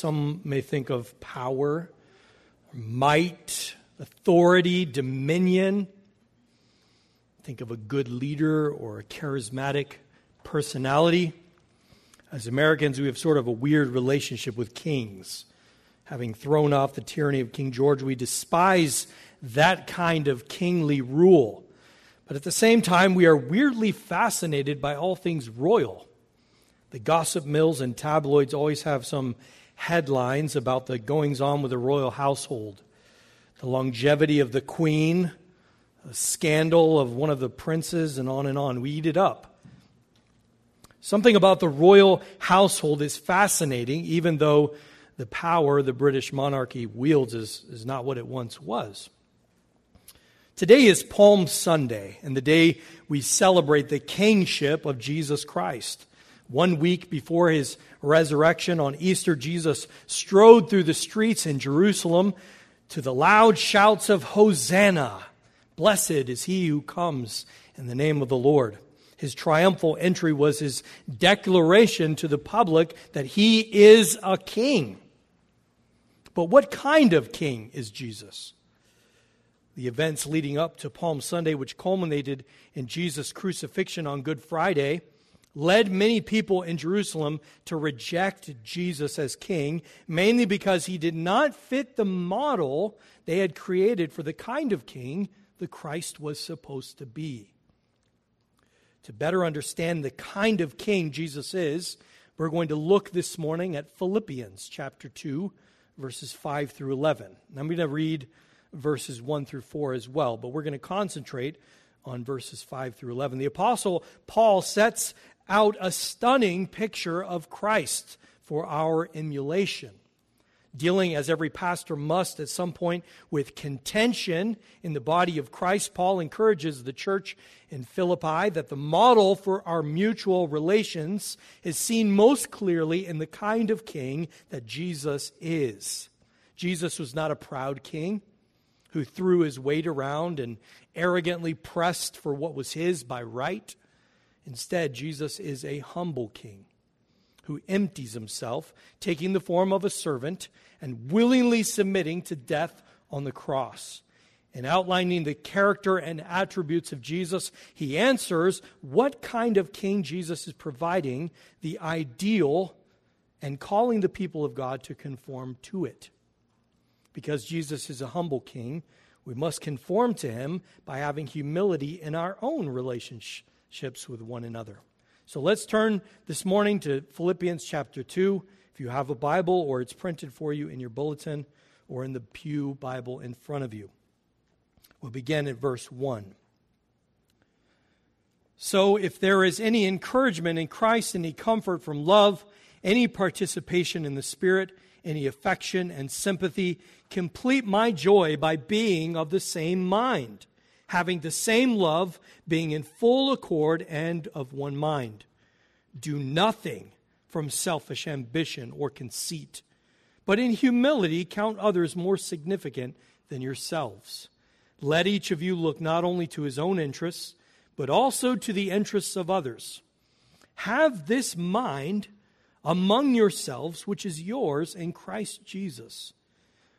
Some may think of power, might, authority, dominion. Think of a good leader or a charismatic personality. As Americans, we have sort of a weird relationship with kings. Having thrown off the tyranny of King George, we despise that kind of kingly rule. But at the same time, we are weirdly fascinated by all things royal. The gossip mills and tabloids always have some headlines about the goings on with the royal household the longevity of the queen, a scandal of one of the princes, and on and on. We eat it up. Something about the royal household is fascinating, even though the power the British monarchy wields is, is not what it once was. Today is Palm Sunday, and the day we celebrate the kingship of Jesus Christ. One week before his resurrection on Easter, Jesus strode through the streets in Jerusalem to the loud shouts of Hosanna. Blessed is he who comes in the name of the Lord. His triumphal entry was his declaration to the public that he is a king. But what kind of king is Jesus? The events leading up to Palm Sunday, which culminated in Jesus' crucifixion on Good Friday, led many people in Jerusalem to reject Jesus as king, mainly because he did not fit the model they had created for the kind of king the Christ was supposed to be. To better understand the kind of king Jesus is, we're going to look this morning at Philippians chapter 2, verses 5 through 11. I'm going to read verses 1 through 4 as well, but we're going to concentrate on verses 5 through 11. The Apostle Paul sets out a stunning picture of Christ for our emulation. Dealing, as every pastor must at some point, with contention in the body of Christ, Paul encourages the church in Philippi that the model for our mutual relations is seen most clearly in the kind of king that Jesus is. Jesus was not a proud king who threw his weight around and arrogantly pressed for what was his by right. Instead, Jesus is a humble king who empties himself, taking the form of a servant and willingly submitting to death on the cross. In outlining the character and attributes of Jesus, he answers what kind of king Jesus is providing the ideal and calling the people of God to conform to it. Because Jesus is a humble king, we must conform to him by having humility in our own relationship relationships with one another. So let's turn this morning to Philippians chapter 2. If you have a Bible or it's printed for you in your bulletin or in the Pew Bible in front of you. We'll begin at verse 1. So, if there is any encouragement in Christ, any comfort from love, any participation in the Spirit, any affection and sympathy, complete my joy by being of the same mind having the same love, being in full accord and of one mind. Do nothing from selfish ambition or conceit, but in humility count others more significant than yourselves. Let each of you look not only to his own interests, but also to the interests of others. Have this mind among yourselves, which is yours in Christ Jesus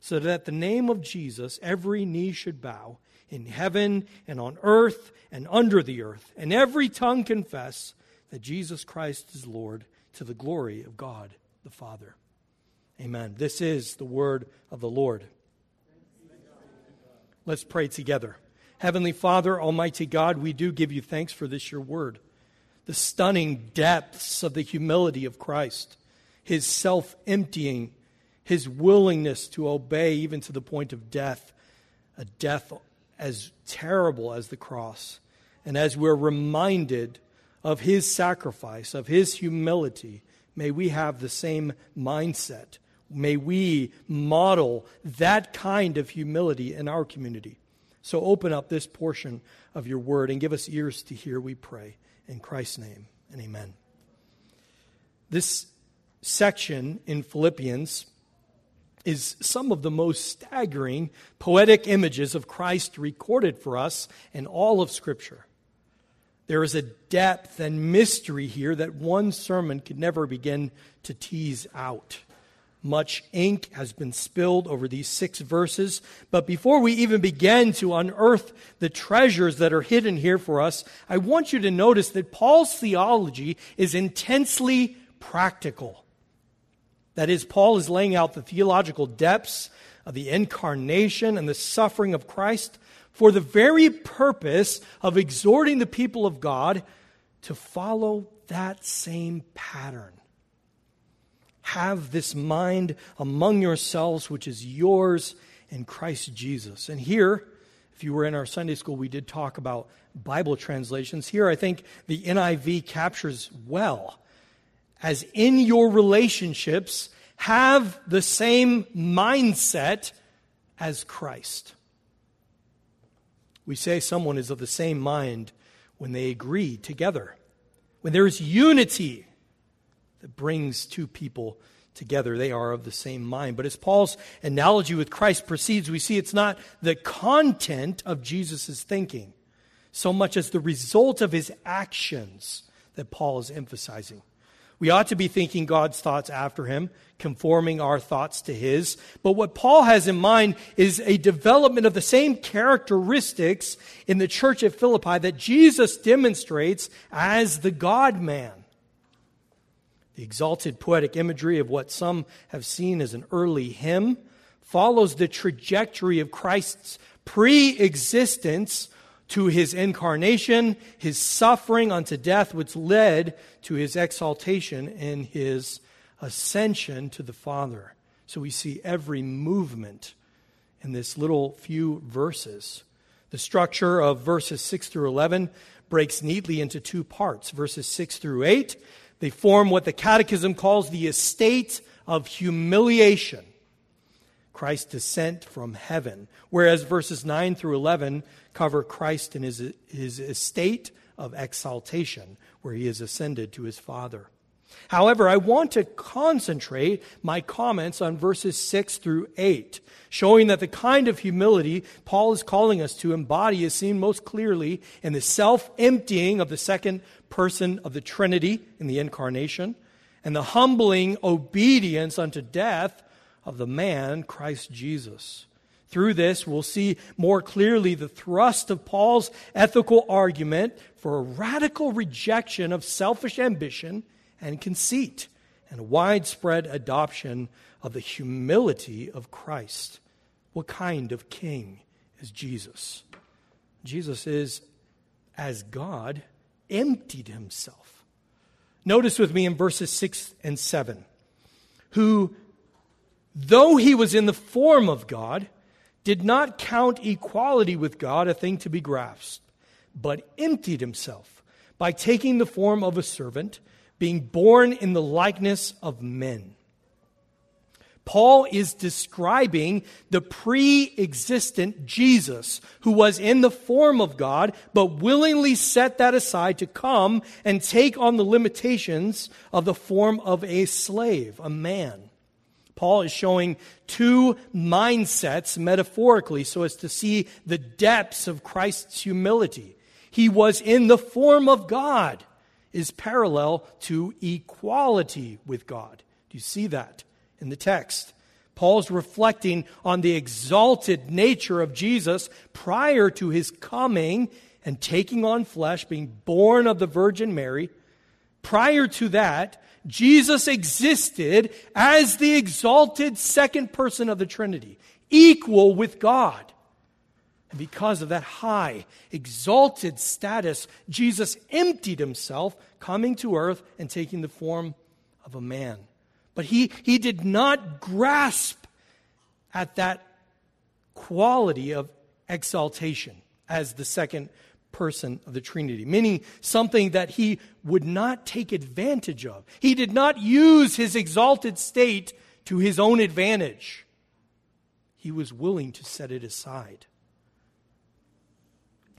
so that at the name of Jesus every knee should bow in heaven and on earth and under the earth, and every tongue confess that Jesus Christ is Lord to the glory of God the Father. Amen. This is the word of the Lord. Let's pray together. Heavenly Father, Almighty God, we do give you thanks for this, your word. The stunning depths of the humility of Christ, his self emptying his willingness to obey even to the point of death, a death as terrible as the cross. And as we're reminded of his sacrifice, of his humility, may we have the same mindset May we model that kind of humility in our community. So open up this portion of your word and give us ears to hear, we pray. In Christ's name, and amen. This section in Philippians is some of the most staggering poetic images of Christ recorded for us in all of Scripture. There is a depth and mystery here that one sermon could never begin to tease out. Much ink has been spilled over these six verses, but before we even begin to unearth the treasures that are hidden here for us, I want you to notice that Paul's theology is intensely practical. That is, Paul is laying out the theological depths of the incarnation and the suffering of Christ for the very purpose of exhorting the people of God to follow that same pattern. Have this mind among yourselves, which is yours in Christ Jesus. And here, if you were in our Sunday school, we did talk about Bible translations. Here, I think the NIV captures well as in your relationships, have the same mindset as Christ. We say someone is of the same mind when they agree together, when there is unity that brings two people together. They are of the same mind. But as Paul's analogy with Christ proceeds, we see it's not the content of Jesus' thinking so much as the result of his actions that Paul is emphasizing. We ought to be thinking God's thoughts after him, conforming our thoughts to his. But what Paul has in mind is a development of the same characteristics in the church at Philippi that Jesus demonstrates as the God man. The exalted poetic imagery of what some have seen as an early hymn follows the trajectory of Christ's pre existence to his incarnation, his suffering unto death, which led to his exaltation and his ascension to the Father. So we see every movement in this little few verses. The structure of verses 6 through 11 breaks neatly into two parts. Verses 6 through 8, they form what the Catechism calls the estate of humiliation. Christ's descent from heaven. Whereas verses 9 through 11 cover Christ in his, his estate of exaltation, where he has ascended to his Father. However, I want to concentrate my comments on verses 6 through 8, showing that the kind of humility Paul is calling us to embody is seen most clearly in the self emptying of the second person of the Trinity in the incarnation, and the humbling obedience unto death of the man, Christ Jesus. Through this, we'll see more clearly the thrust of Paul's ethical argument for a radical rejection of selfish ambition and conceit, and a widespread adoption of the humility of Christ. What kind of king is Jesus? Jesus is, as God, emptied himself. Notice with me in verses 6 and 7 who though he was in the form of God, did not count equality with God a thing to be grasped, but emptied himself by taking the form of a servant, being born in the likeness of men. Paul is describing the pre existent Jesus who was in the form of God, but willingly set that aside to come and take on the limitations of the form of a slave, a man. Paul is showing two mindsets metaphorically so as to see the depths of Christ's humility. He was in the form of God, is parallel to equality with God. Do you see that in the text? Paul's reflecting on the exalted nature of Jesus prior to his coming and taking on flesh, being born of the Virgin Mary. Prior to that, Jesus existed as the exalted second person of the Trinity, equal with God. And because of that high, exalted status, Jesus emptied himself, coming to earth and taking the form of a man. But he, he did not grasp at that quality of exaltation as the second person of the Trinity, meaning something that he would not take advantage of. He did not use his exalted state to his own advantage, he was willing to set it aside.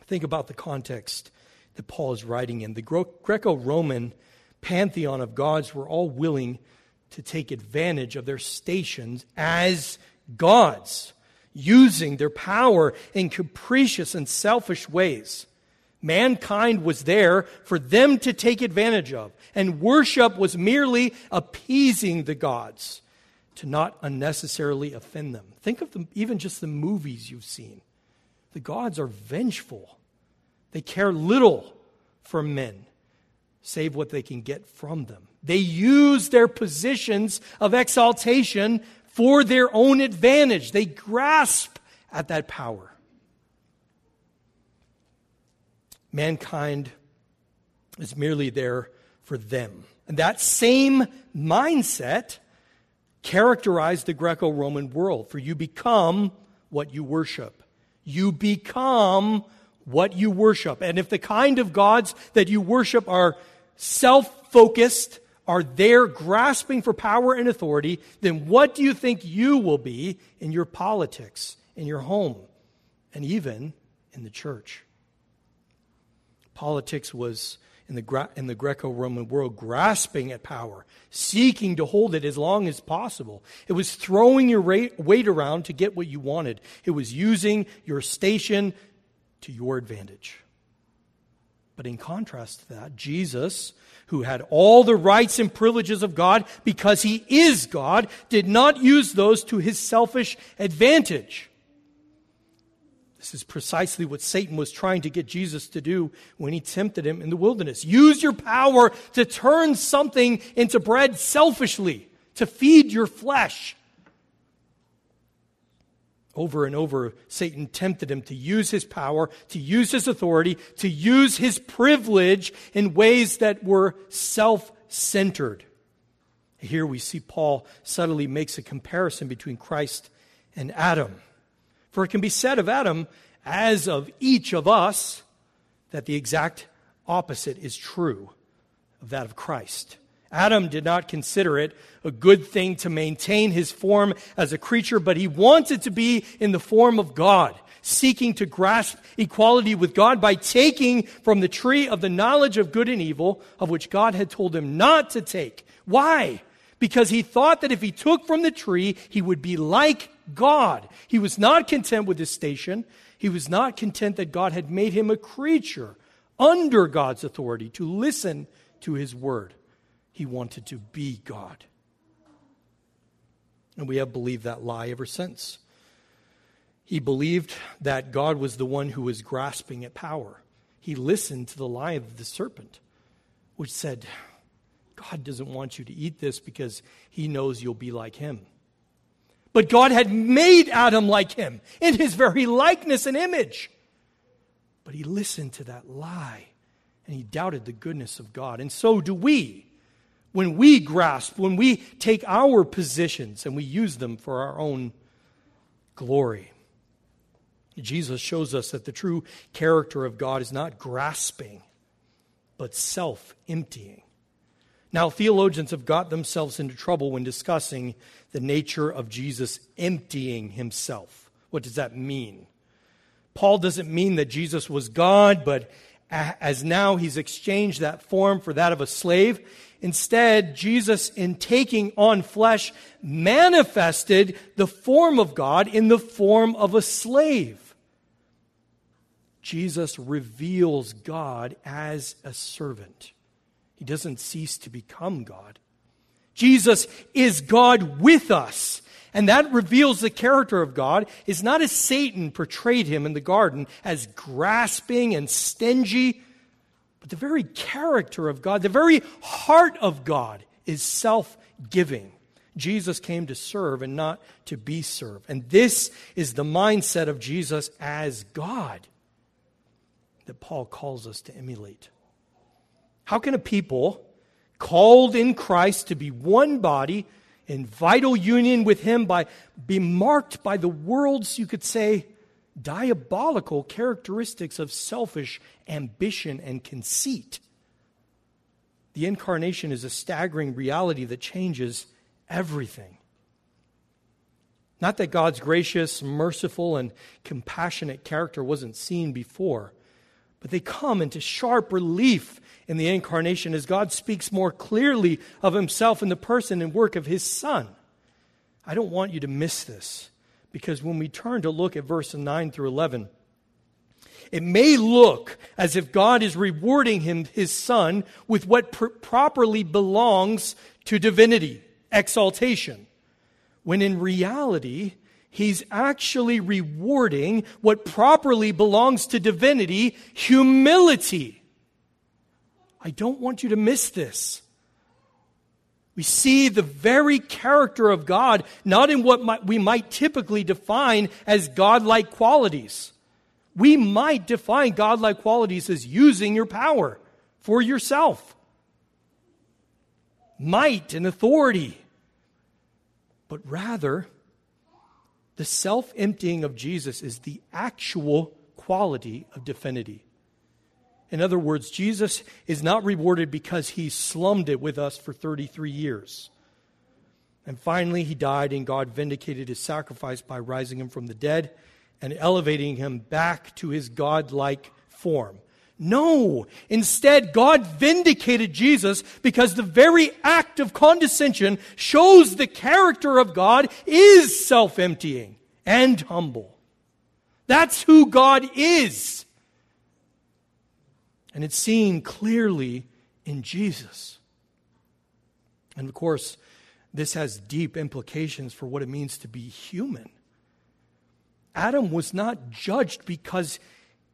Think about the context that Paul is writing in. The Greco Roman pantheon of gods were all willing to take advantage of their stations as gods, using their power in capricious and selfish ways. Mankind was there for them to take advantage of, and worship was merely appeasing the gods to not unnecessarily offend them. Think of even just the movies you've seen. The gods are vengeful, they care little for men, save what they can get from them. They use their positions of exaltation for their own advantage, they grasp at that power. Mankind is merely there for them. And that same mindset characterized the Greco Roman world. For you become what you worship. You become what you worship. And if the kind of gods that you worship are self focused, are there grasping for power and authority, then what do you think you will be in your politics, in your home, and even in the church? Politics was in the, in the Greco Roman world grasping at power, seeking to hold it as long as possible. It was throwing your weight around to get what you wanted, it was using your station to your advantage. But in contrast to that, Jesus, who had all the rights and privileges of God because he is God, did not use those to his selfish advantage. This is precisely what Satan was trying to get Jesus to do when he tempted him in the wilderness. Use your power to turn something into bread selfishly, to feed your flesh. Over and over, Satan tempted him to use his power, to use his authority, to use his privilege in ways that were self centered. Here we see Paul subtly makes a comparison between Christ and Adam. For it can be said of Adam, as of each of us, that the exact opposite is true of that of Christ. Adam did not consider it a good thing to maintain his form as a creature, but he wanted to be in the form of God, seeking to grasp equality with God by taking from the tree of the knowledge of good and evil, of which God had told him not to take. Why? Because he thought that if he took from the tree, he would be like God. He was not content with his station. He was not content that God had made him a creature under God's authority to listen to his word. He wanted to be God. And we have believed that lie ever since. He believed that God was the one who was grasping at power. He listened to the lie of the serpent, which said, God doesn't want you to eat this because he knows you'll be like him. But God had made Adam like him in his very likeness and image. But he listened to that lie and he doubted the goodness of God. And so do we. When we grasp, when we take our positions and we use them for our own glory. Jesus shows us that the true character of God is not grasping, but self emptying. Now, theologians have got themselves into trouble when discussing the nature of Jesus emptying himself. What does that mean? Paul doesn't mean that Jesus was God, but as now he's exchanged that form for that of a slave. Instead, Jesus, in taking on flesh, manifested the form of God in the form of a slave. Jesus reveals God as a servant. He doesn't cease to become God. Jesus is God with us. And that reveals the character of God is not as Satan portrayed him in the garden as grasping and stingy, but the very character of God, the very heart of God is self giving. Jesus came to serve and not to be served. And this is the mindset of Jesus as God that Paul calls us to emulate. How can a people called in Christ to be one body in vital union with Him by be marked by the world's, you could say, diabolical characteristics of selfish ambition and conceit? The incarnation is a staggering reality that changes everything. Not that God's gracious, merciful, and compassionate character wasn't seen before, but they come into sharp relief in the incarnation as God speaks more clearly of himself in the person and work of his Son. I don't want you to miss this because when we turn to look at verses 9 through 11, it may look as if God is rewarding him, his son, with what pr- properly belongs to divinity, exaltation, when in reality, he's actually rewarding what properly belongs to divinity, humility. I don't want you to miss this. We see the very character of God, not in what we might typically define as godlike qualities. We might define godlike qualities as using your power for yourself, might and authority. But rather, the self emptying of Jesus is the actual quality of divinity. In other words, Jesus is not rewarded because he slummed it with us for 33 years. And finally, he died, and God vindicated his sacrifice by rising him from the dead and elevating him back to his godlike form. No, instead, God vindicated Jesus because the very act of condescension shows the character of God is self emptying and humble. That's who God is. And it's seen clearly in Jesus. And of course, this has deep implications for what it means to be human. Adam was not judged because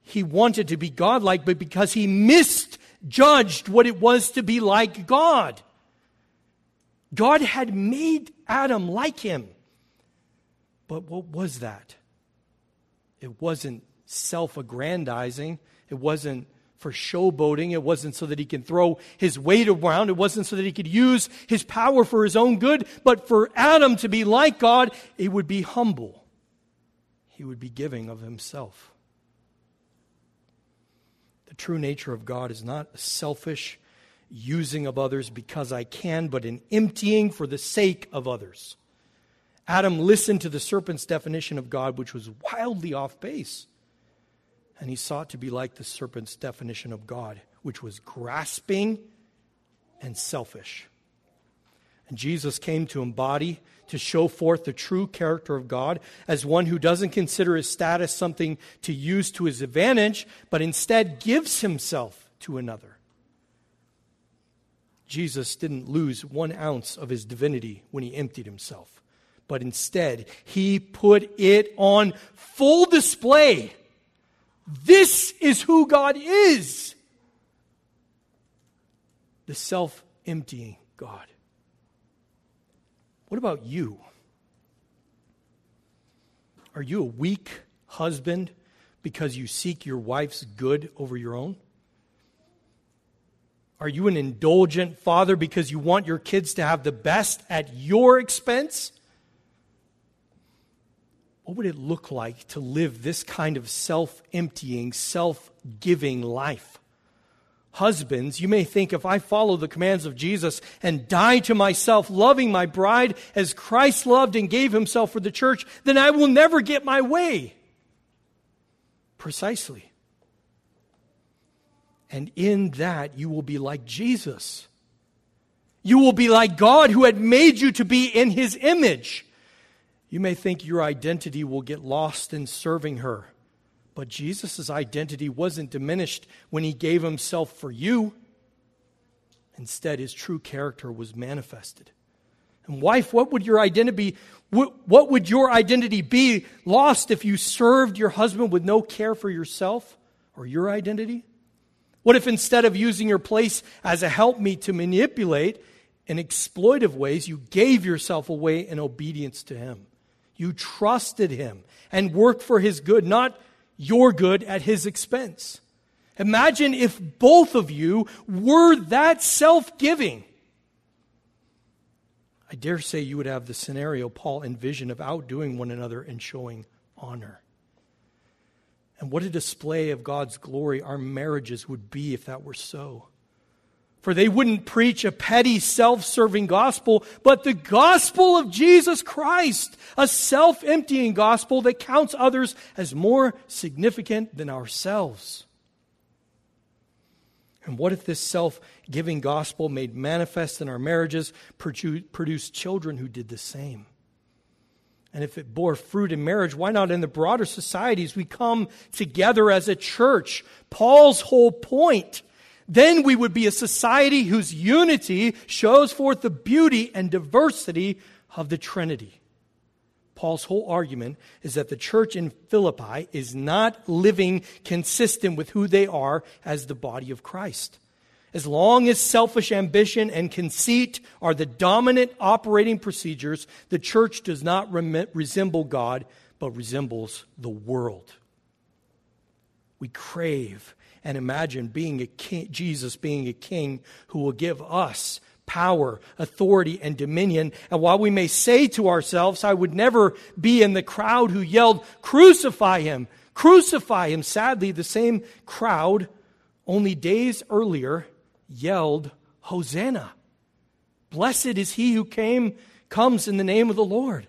he wanted to be godlike, but because he misjudged what it was to be like God. God had made Adam like him. But what was that? It wasn't self aggrandizing. It wasn't for showboating. It wasn't so that he can throw his weight around. It wasn't so that he could use his power for his own good. But for Adam to be like God, it would be humble he would be giving of himself. The true nature of God is not a selfish using of others because I can, but an emptying for the sake of others. Adam listened to the serpent's definition of God, which was wildly off base. And he sought to be like the serpent's definition of God, which was grasping and selfish. And Jesus came to embody to show forth the true character of God as one who doesn't consider his status something to use to his advantage, but instead gives himself to another. Jesus didn't lose one ounce of his divinity when he emptied himself, but instead he put it on full display. This is who God is the self emptying God. What about you? Are you a weak husband because you seek your wife's good over your own? Are you an indulgent father because you want your kids to have the best at your expense? What would it look like to live this kind of self emptying, self giving life? Husbands, you may think if I follow the commands of Jesus and die to myself, loving my bride as Christ loved and gave himself for the church, then I will never get my way. Precisely. And in that, you will be like Jesus. You will be like God who had made you to be in his image. You may think your identity will get lost in serving her. But Jesus' identity wasn't diminished when he gave himself for you. Instead, his true character was manifested. And wife, what would your identity be? What would your identity be lost if you served your husband with no care for yourself or your identity? What if instead of using your place as a helpmeet to manipulate in exploitive ways, you gave yourself away in obedience to him? You trusted him and worked for his good, not your good at his expense. Imagine if both of you were that self giving. I dare say you would have the scenario Paul envisioned of outdoing one another and showing honor. And what a display of God's glory our marriages would be if that were so. For they wouldn't preach a petty, self serving gospel, but the gospel of Jesus Christ, a self emptying gospel that counts others as more significant than ourselves. And what if this self giving gospel made manifest in our marriages produced children who did the same? And if it bore fruit in marriage, why not in the broader societies? We come together as a church. Paul's whole point then we would be a society whose unity shows forth the beauty and diversity of the Trinity. Paul's whole argument is that the church in Philippi is not living consistent with who they are as the body of Christ. As long as selfish ambition and conceit are the dominant operating procedures, the church does not rem- resemble God, but resembles the world. We crave and imagine being a king, Jesus being a king who will give us power, authority, and dominion. And while we may say to ourselves, I would never be in the crowd who yelled, Crucify him! Crucify him! Sadly, the same crowd only days earlier yelled, Hosanna! Blessed is he who came, comes in the name of the Lord.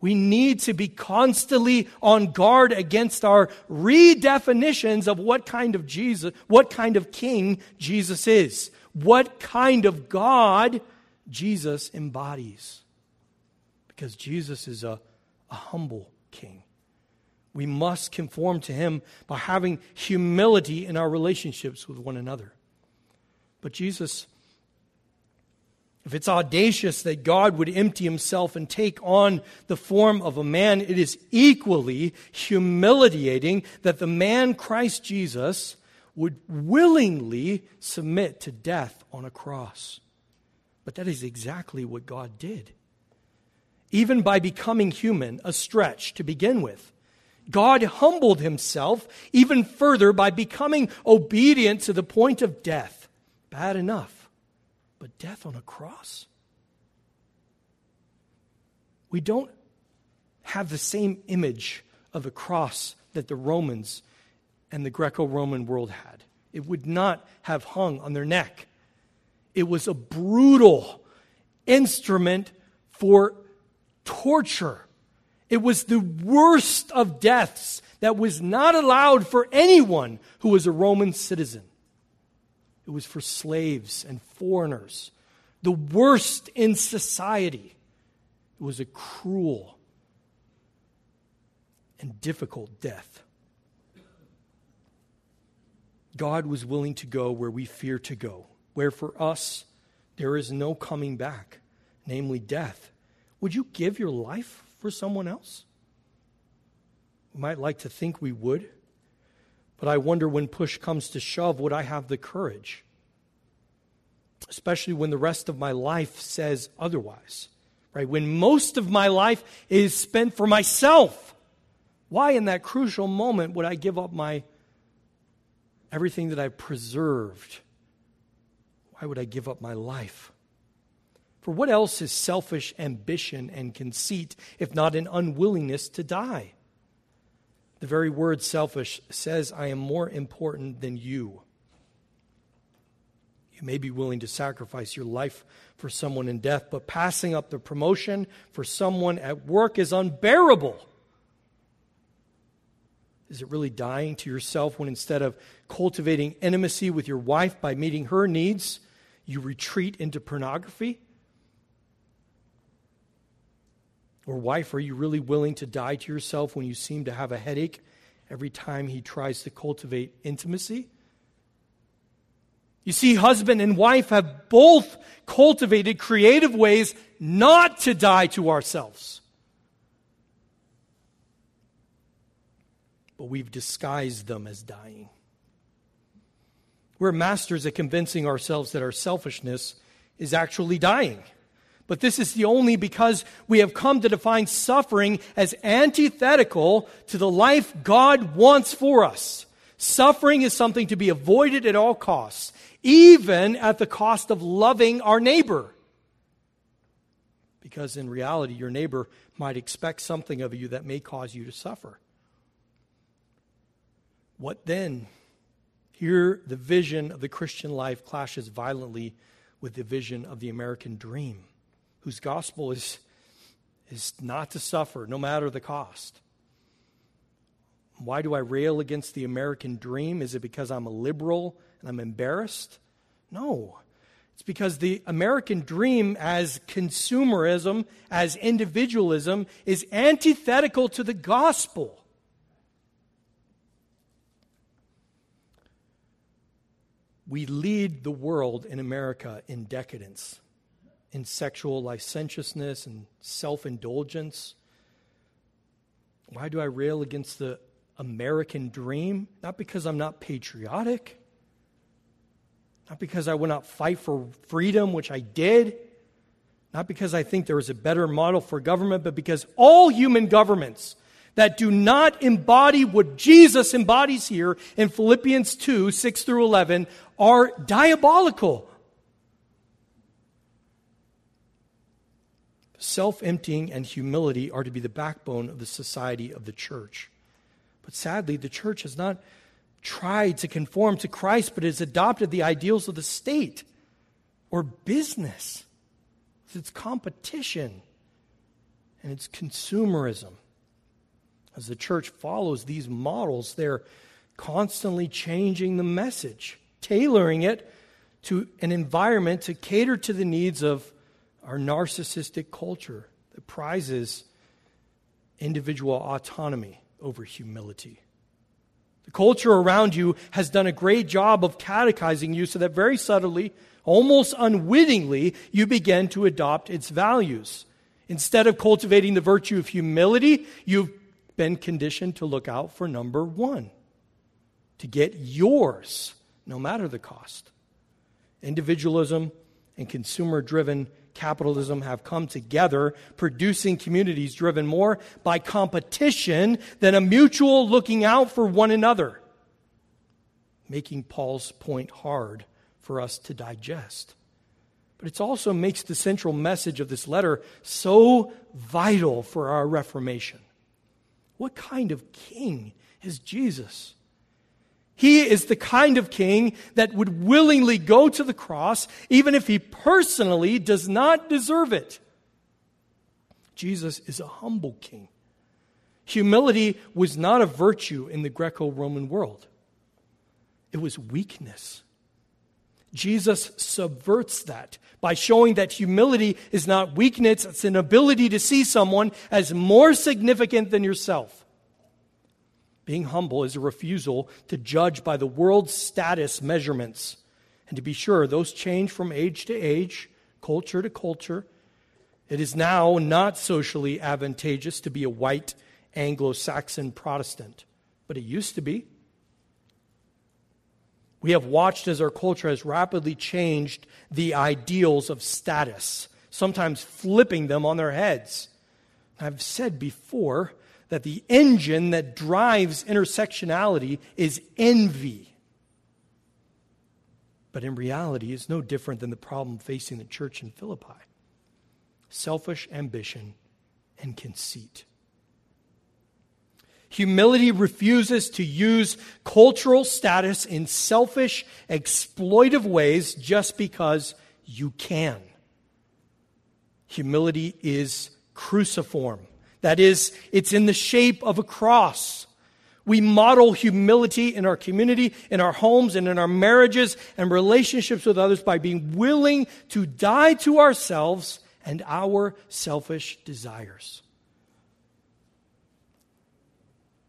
We need to be constantly on guard against our redefinitions of what kind of Jesus, what kind of king Jesus is, what kind of God Jesus embodies. Because Jesus is a, a humble king. We must conform to him by having humility in our relationships with one another. But Jesus if it's audacious that God would empty himself and take on the form of a man, it is equally humiliating that the man Christ Jesus would willingly submit to death on a cross. But that is exactly what God did. Even by becoming human, a stretch to begin with. God humbled himself even further by becoming obedient to the point of death. Bad enough but death on a cross? We don't have the same image of a cross that the Romans and the Greco Roman world had. It would not have hung on their neck. It was a brutal instrument for torture. It was the worst of deaths that was not allowed for anyone who was a Roman citizen. It was for slaves and foreigners, the worst in society. It was a cruel and difficult death. God was willing to go where we fear to go, where for us there is no coming back, namely death. Would you give your life for someone else? We might like to think we would. But I wonder when push comes to shove, would I have the courage? Especially when the rest of my life says otherwise, right? When most of my life is spent for myself. Why, in that crucial moment, would I give up my everything that I've preserved? Why would I give up my life? For what else is selfish ambition and conceit if not an unwillingness to die? The very word selfish says, I am more important than you. You may be willing to sacrifice your life for someone in death, but passing up the promotion for someone at work is unbearable. Is it really dying to yourself when instead of cultivating intimacy with your wife by meeting her needs, you retreat into pornography? Or, wife, are you really willing to die to yourself when you seem to have a headache every time he tries to cultivate intimacy? You see, husband and wife have both cultivated creative ways not to die to ourselves. But we've disguised them as dying. We're masters at convincing ourselves that our selfishness is actually dying. But this is the only because we have come to define suffering as antithetical to the life God wants for us. Suffering is something to be avoided at all costs, even at the cost of loving our neighbor. Because in reality, your neighbor might expect something of you that may cause you to suffer. What then Here, the vision of the Christian life clashes violently with the vision of the American dream, whose gospel is, is not to suffer, no matter the cost. Why do I rail against the American dream? Is it because I'm a liberal and I'm embarrassed? No. It's because the American dream, as consumerism, as individualism, is antithetical to the gospel. We lead the world in America in decadence, in sexual licentiousness and self indulgence. Why do I rail against the American dream? Not because I'm not patriotic, not because I would not fight for freedom, which I did, not because I think there is a better model for government, but because all human governments that do not embody what Jesus embodies here in Philippians 2 6 through 11 are diabolical. Self emptying and humility are to be the backbone of the society of the church. But sadly, the church has not tried to conform to Christ, but has adopted the ideals of the state or business. It's competition and it's consumerism. As the church follows these models, they're constantly changing the message tailoring it to an environment to cater to the needs of our narcissistic culture that prizes individual autonomy over humility. The culture around you has done a great job of catechizing you so that very subtly, almost unwittingly, you begin to adopt its values. Instead of cultivating the virtue of humility, you've been conditioned to look out for number one, to get yours no matter the cost. Individualism and consumer driven capitalism have come together, producing communities driven more by competition than a mutual looking out for one another, making Paul's point hard for us to digest. But it also makes the central message of this letter so vital for our Reformation. What kind of king is Jesus? He is the kind of king that would willingly go to the cross, even if he personally does not deserve it. Jesus is a humble king. Humility was not a virtue in the Greco Roman world, it was weakness. Jesus subverts that by showing that humility is not weakness, it's an ability to see someone as more significant than yourself. Being humble is a refusal to judge by the world's status measurements. And to be sure, those change from age to age, culture to culture. It is now not socially advantageous to be a white Anglo Saxon Protestant, but it used to be. We have watched as our culture has rapidly changed the ideals of status, sometimes flipping them on their heads. I've said before that the engine that drives intersectionality is envy. But in reality, it's no different than the problem facing the church in Philippi selfish ambition and conceit. Humility refuses to use cultural status in selfish, exploitive ways just because you can. Humility is cruciform. That is, it's in the shape of a cross. We model humility in our community, in our homes, and in our marriages and relationships with others by being willing to die to ourselves and our selfish desires.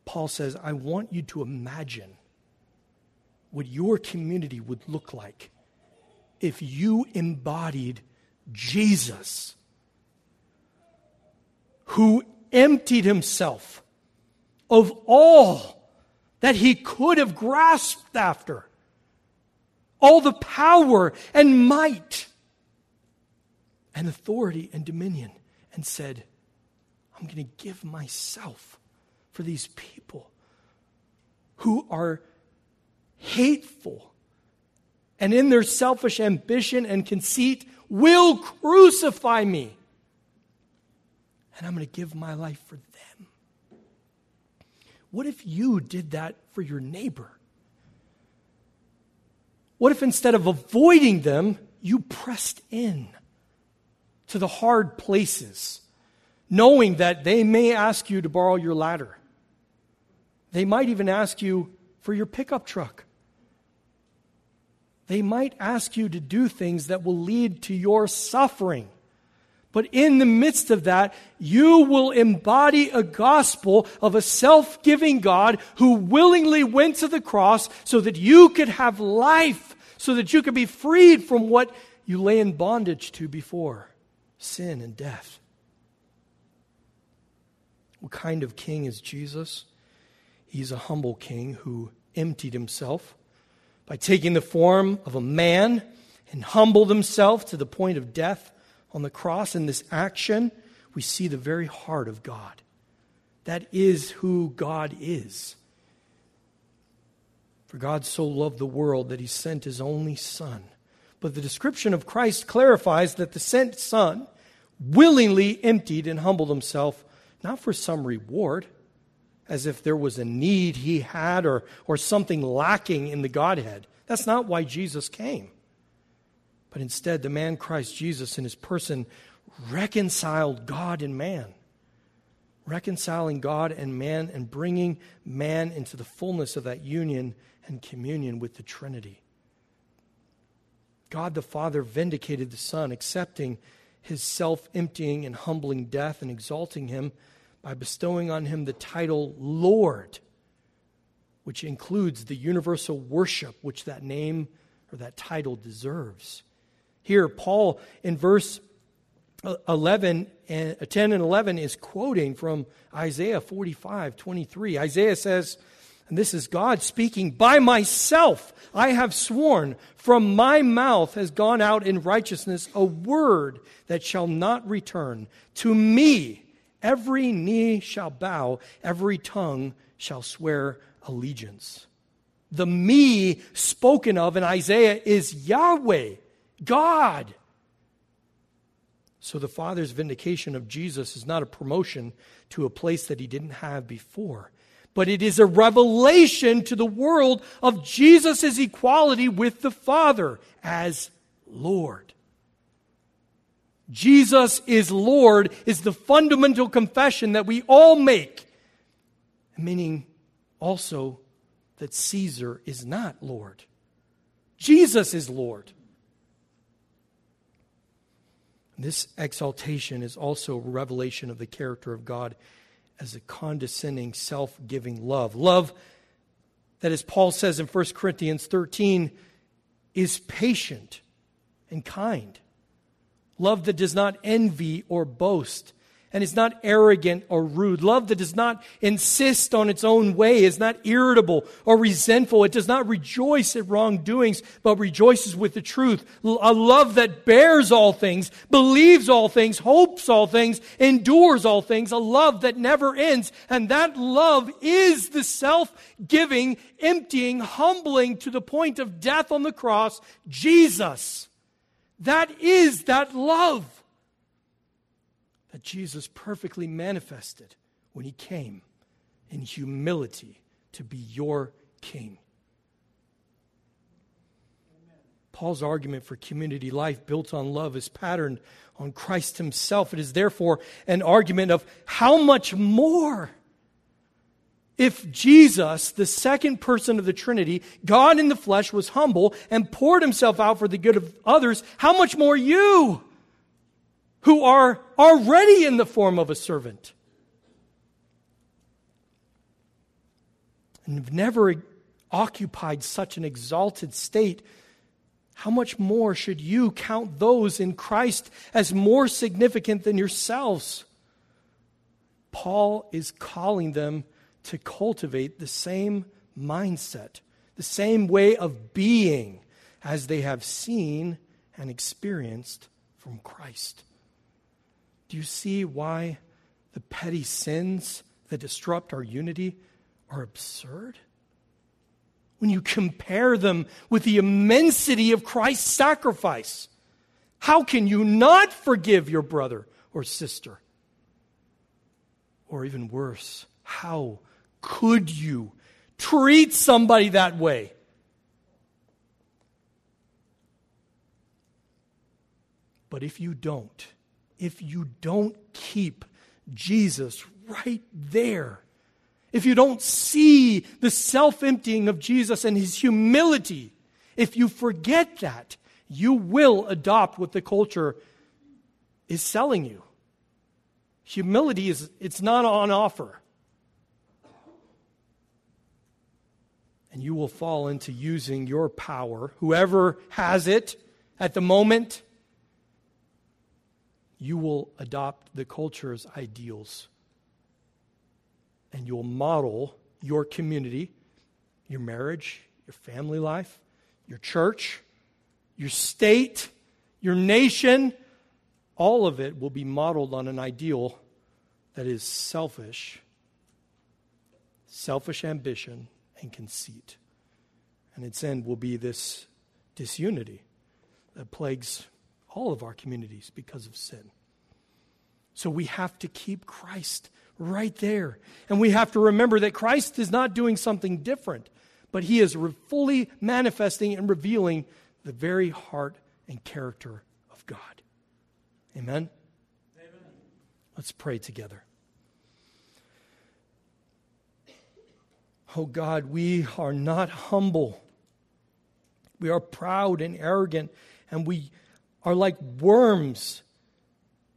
Paul says, I want you to imagine what your community would look like if you embodied Jesus, who emptied himself of all that he could have grasped after, all the power and might and authority and dominion, and said, I'm going to give myself for these people who are hateful and in their selfish ambition and conceit will crucify me and I'm going to give my life for them. What if you did that for your neighbor? What if instead of avoiding them, you pressed in to the hard places, knowing that they may ask you to borrow your ladder? They might even ask you for your pickup truck. They might ask you to do things that will lead to your suffering. But in the midst of that, you will embody a gospel of a self giving God who willingly went to the cross so that you could have life, so that you could be freed from what you lay in bondage to before sin and death. What kind of king is Jesus? He's a humble king who emptied himself by taking the form of a man and humbled himself to the point of death on the cross. In this action, we see the very heart of God. That is who God is. For God so loved the world that he sent his only Son. But the description of Christ clarifies that the sent Son willingly emptied and humbled himself, not for some reward, as if there was a need he had or, or something lacking in the Godhead. That's not why Jesus came. But instead, the man Christ Jesus in his person reconciled God and man. Reconciling God and man and bringing man into the fullness of that union and communion with the Trinity. God the Father vindicated the Son, accepting his self emptying and humbling death and exalting him by bestowing on him the title Lord, which includes the universal worship which that name or that title deserves. Here, Paul in verse 11 and uh, 10 and 11 is quoting from Isaiah 45 23. Isaiah says, and this is God speaking, by myself I have sworn, from my mouth has gone out in righteousness a word that shall not return. To me every knee shall bow, every tongue shall swear allegiance. The me spoken of in Isaiah is Yahweh. God. So the Father's vindication of Jesus is not a promotion to a place that he didn't have before, but it is a revelation to the world of Jesus' equality with the Father as Lord. Jesus is Lord is the fundamental confession that we all make, meaning also that Caesar is not Lord. Jesus is Lord. This exaltation is also a revelation of the character of God as a condescending, self giving love. Love that, as Paul says in 1 Corinthians 13, is patient and kind. Love that does not envy or boast and is not arrogant or rude. Love that does not insist on its own way, is not irritable or resentful. It does not rejoice at wrongdoings, but rejoices with the truth. A love that bears all things, believes all things, hopes all things, endures all things. A love that never ends. And that love is the self giving, emptying, humbling to the point of death on the cross, Jesus. That is that love that Jesus perfectly manifested when he came in humility to be your king. Paul's argument for community life built on love is patterned on Christ himself. It is therefore an argument of how much more if Jesus, the second person of the Trinity, God in the flesh, was humble and poured himself out for the good of others, how much more you? Who are already in the form of a servant and have never occupied such an exalted state, how much more should you count those in Christ as more significant than yourselves? Paul is calling them to cultivate the same mindset, the same way of being as they have seen and experienced from Christ. Do you see why the petty sins that disrupt our unity are absurd? When you compare them with the immensity of Christ's sacrifice, how can you not forgive your brother or sister? Or even worse, how could you treat somebody that way? But if you don't, if you don't keep Jesus right there, if you don't see the self emptying of Jesus and his humility, if you forget that, you will adopt what the culture is selling you. Humility is it's not on offer. And you will fall into using your power, whoever has it at the moment, you will adopt the culture's ideals. And you'll model your community, your marriage, your family life, your church, your state, your nation, all of it will be modeled on an ideal that is selfish, selfish ambition, and conceit. And its end will be this disunity that plagues all of our communities because of sin. So we have to keep Christ right there. And we have to remember that Christ is not doing something different, but he is fully manifesting and revealing the very heart and character of God. Amen? Amen. Let's pray together. Oh God, we are not humble. We are proud and arrogant, and we are like worms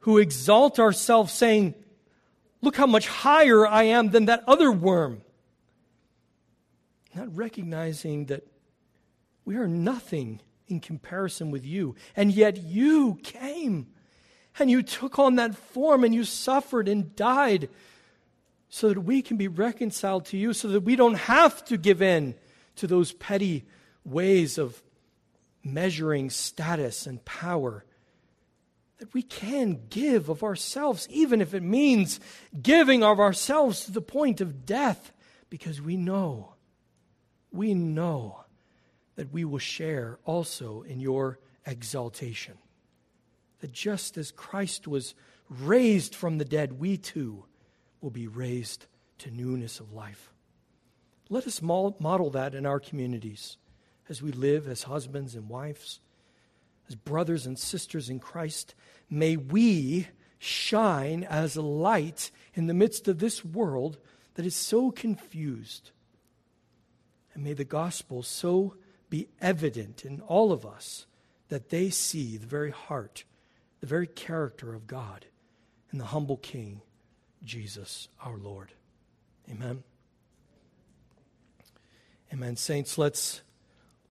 who exalt ourselves, saying, Look how much higher I am than that other worm. Not recognizing that we are nothing in comparison with you. And yet you came and you took on that form and you suffered and died so that we can be reconciled to you, so that we don't have to give in to those petty ways of measuring status and power. That we can give of ourselves, even if it means giving of ourselves to the point of death, because we know, we know that we will share also in your exaltation. That just as Christ was raised from the dead, we too will be raised to newness of life. Let us model that in our communities as we live as husbands and wives, as brothers and sisters in Christ. May we shine as a light in the midst of this world that is so confused. And may the gospel so be evident in all of us that they see the very heart, the very character of God in the humble King Jesus our Lord. Amen. Amen. Saints, let's